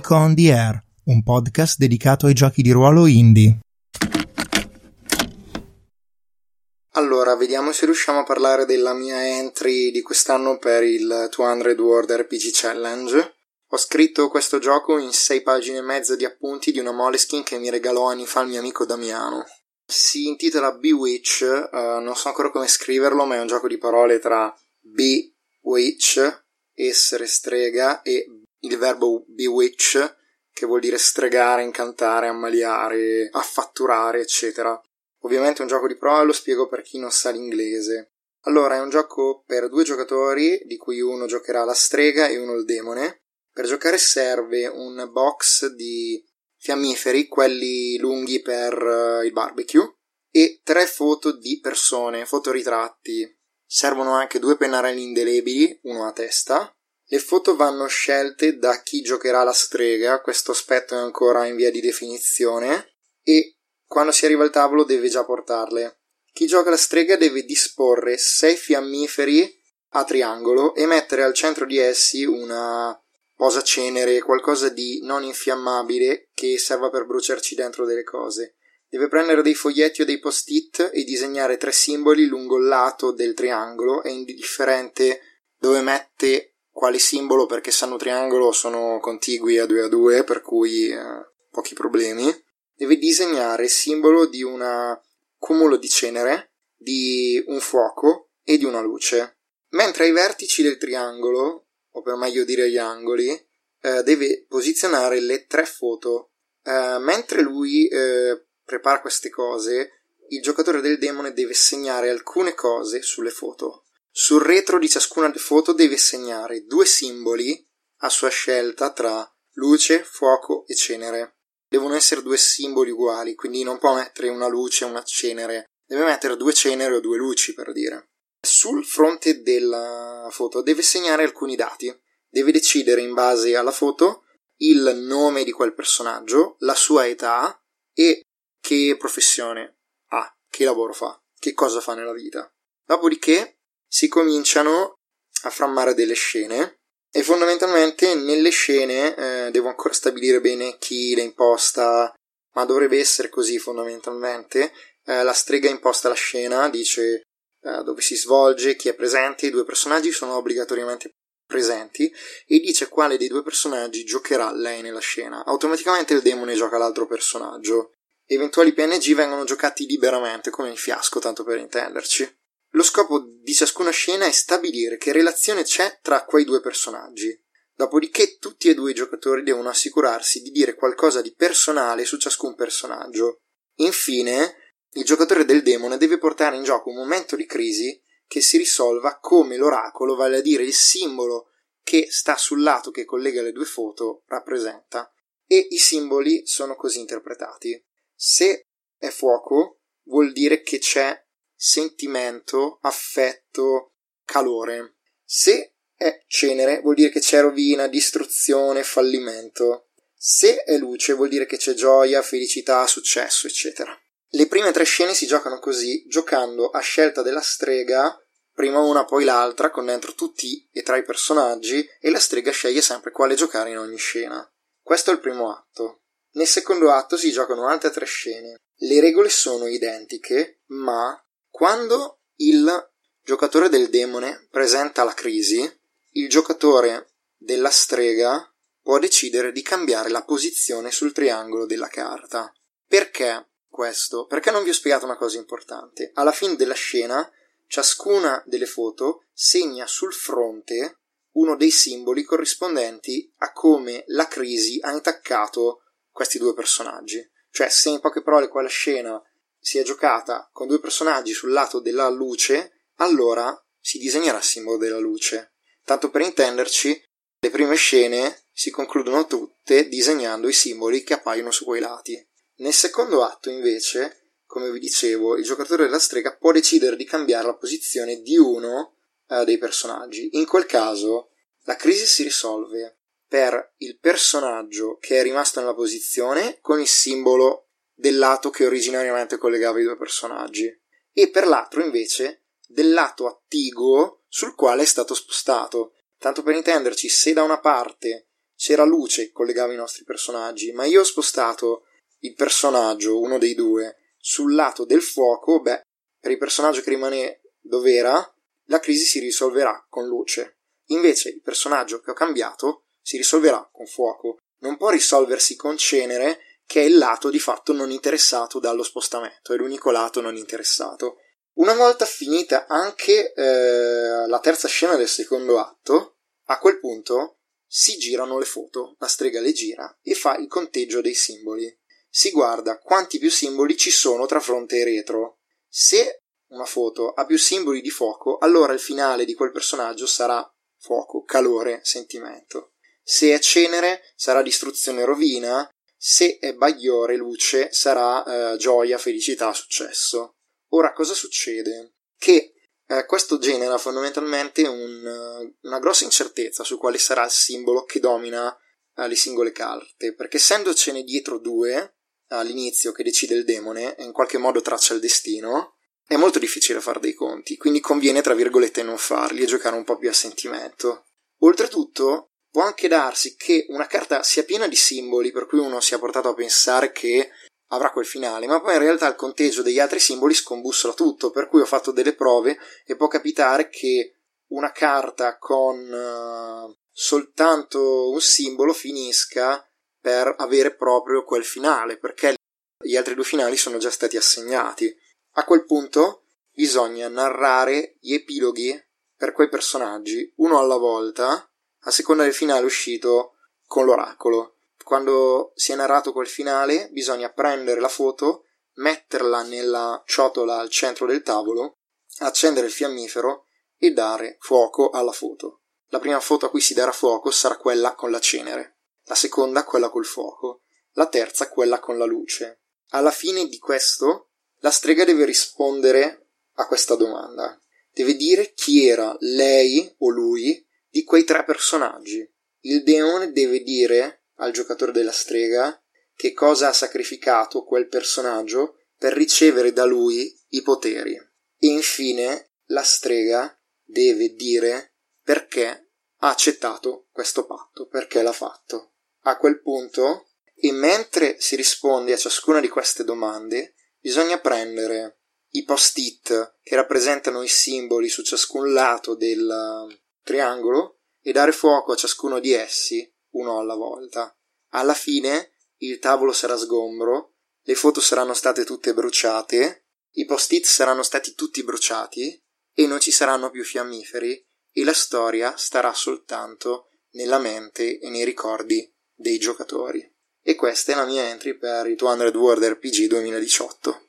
Nico on the Air, un podcast dedicato ai giochi di ruolo indie. Allora, vediamo se riusciamo a parlare della mia entry di quest'anno per il 200 World RPG Challenge. Ho scritto questo gioco in 6 pagine e mezza di appunti di una Moleskin che mi regalò anni fa il mio amico Damiano. Si intitola Bewitch, uh, non so ancora come scriverlo, ma è un gioco di parole tra Bewitch, essere strega, e il verbo bewitch, che vuol dire stregare, incantare, ammaliare, affatturare, eccetera. Ovviamente è un gioco di prova, lo spiego per chi non sa l'inglese. Allora, è un gioco per due giocatori, di cui uno giocherà la strega e uno il demone. Per giocare serve un box di fiammiferi, quelli lunghi per uh, il barbecue, e tre foto di persone, fotoritratti. Servono anche due pennarelli indelebili, uno a testa, le foto vanno scelte da chi giocherà la strega, questo aspetto è ancora in via di definizione, e quando si arriva al tavolo deve già portarle. Chi gioca la strega deve disporre sei fiammiferi a triangolo e mettere al centro di essi una posa cenere, qualcosa di non infiammabile che serva per bruciarci dentro delle cose. Deve prendere dei foglietti o dei post-it e disegnare tre simboli lungo il lato del triangolo, è indifferente dove mette quale simbolo perché sanno triangolo sono contigui a 2 a 2 per cui eh, pochi problemi. Deve disegnare il simbolo di un cumulo di cenere di un fuoco e di una luce. Mentre ai vertici del triangolo o per meglio dire gli angoli eh, deve posizionare le tre foto. Eh, mentre lui eh, prepara queste cose il giocatore del demone deve segnare alcune cose sulle foto sul retro di ciascuna foto deve segnare due simboli a sua scelta tra luce, fuoco e cenere. Devono essere due simboli uguali, quindi non può mettere una luce e una cenere, deve mettere due cenere o due luci per dire. Sul fronte della foto deve segnare alcuni dati, deve decidere in base alla foto il nome di quel personaggio, la sua età e che professione ha, che lavoro fa, che cosa fa nella vita. Dopodiché si cominciano a frammare delle scene e fondamentalmente nelle scene eh, devo ancora stabilire bene chi le imposta, ma dovrebbe essere così fondamentalmente. Eh, la strega imposta la scena, dice eh, dove si svolge, chi è presente, i due personaggi sono obbligatoriamente presenti e dice quale dei due personaggi giocherà lei nella scena. Automaticamente il demone gioca l'altro personaggio. Eventuali PNG vengono giocati liberamente, come il fiasco, tanto per intenderci. Lo scopo di ciascuna scena è stabilire che relazione c'è tra quei due personaggi. Dopodiché tutti e due i giocatori devono assicurarsi di dire qualcosa di personale su ciascun personaggio. Infine, il giocatore del demone deve portare in gioco un momento di crisi che si risolva come l'oracolo, vale a dire il simbolo che sta sul lato che collega le due foto, rappresenta. E i simboli sono così interpretati. Se è fuoco, vuol dire che c'è sentimento, affetto, calore. Se è cenere vuol dire che c'è rovina, distruzione, fallimento. Se è luce vuol dire che c'è gioia, felicità, successo, eccetera. Le prime tre scene si giocano così, giocando a scelta della strega, prima una poi l'altra, con dentro tutti e tre i personaggi, e la strega sceglie sempre quale giocare in ogni scena. Questo è il primo atto. Nel secondo atto si giocano altre tre scene. Le regole sono identiche, ma quando il giocatore del demone presenta la crisi, il giocatore della strega può decidere di cambiare la posizione sul triangolo della carta. Perché questo? Perché non vi ho spiegato una cosa importante. Alla fine della scena, ciascuna delle foto segna sul fronte uno dei simboli corrispondenti a come la crisi ha intaccato questi due personaggi. Cioè, se in poche parole quella scena si è giocata con due personaggi sul lato della luce, allora si disegnerà il simbolo della luce. Tanto per intenderci, le prime scene si concludono tutte disegnando i simboli che appaiono su quei lati. Nel secondo atto, invece, come vi dicevo, il giocatore della strega può decidere di cambiare la posizione di uno eh, dei personaggi. In quel caso, la crisi si risolve per il personaggio che è rimasto nella posizione con il simbolo del lato che originariamente collegava i due personaggi, e per l'altro invece del lato attiguo sul quale è stato spostato. Tanto per intenderci, se da una parte c'era luce che collegava i nostri personaggi, ma io ho spostato il personaggio, uno dei due, sul lato del fuoco, beh, per il personaggio che rimane dove era, la crisi si risolverà con luce. Invece il personaggio che ho cambiato si risolverà con fuoco. Non può risolversi con cenere, che è il lato di fatto non interessato dallo spostamento, è l'unico lato non interessato. Una volta finita anche eh, la terza scena del secondo atto, a quel punto si girano le foto, la strega le gira e fa il conteggio dei simboli. Si guarda quanti più simboli ci sono tra fronte e retro. Se una foto ha più simboli di fuoco, allora il finale di quel personaggio sarà fuoco, calore, sentimento. Se è cenere sarà distruzione e rovina, se è bagliore, luce, sarà eh, gioia, felicità, successo. Ora cosa succede? Che eh, questo genera fondamentalmente un, una grossa incertezza su quale sarà il simbolo che domina eh, le singole carte, perché essendocene dietro due all'inizio che decide il demone e in qualche modo traccia il destino, è molto difficile fare dei conti, quindi conviene, tra virgolette, non farli e giocare un po' più a sentimento. Oltretutto, può anche darsi che una carta sia piena di simboli, per cui uno sia portato a pensare che avrà quel finale, ma poi in realtà il conteggio degli altri simboli scombussola tutto, per cui ho fatto delle prove e può capitare che una carta con uh, soltanto un simbolo finisca per avere proprio quel finale, perché gli altri due finali sono già stati assegnati. A quel punto bisogna narrare gli epiloghi per quei personaggi, uno alla volta, a seconda del finale uscito con l'oracolo. Quando si è narrato quel finale, bisogna prendere la foto, metterla nella ciotola al centro del tavolo, accendere il fiammifero e dare fuoco alla foto. La prima foto a cui si darà fuoco sarà quella con la cenere, la seconda quella col fuoco, la terza quella con la luce. Alla fine di questo la strega deve rispondere a questa domanda. Deve dire chi era lei o lui di quei tre personaggi. Il deone deve dire al giocatore della strega che cosa ha sacrificato quel personaggio per ricevere da lui i poteri. E infine la strega deve dire perché ha accettato questo patto, perché l'ha fatto. A quel punto, e mentre si risponde a ciascuna di queste domande, bisogna prendere i post-it che rappresentano i simboli su ciascun lato del triangolo e dare fuoco a ciascuno di essi, uno alla volta. Alla fine il tavolo sarà sgombro, le foto saranno state tutte bruciate, i post-it saranno stati tutti bruciati e non ci saranno più fiammiferi e la storia starà soltanto nella mente e nei ricordi dei giocatori. E questa è la mia entry per il 200 World RPG 2018.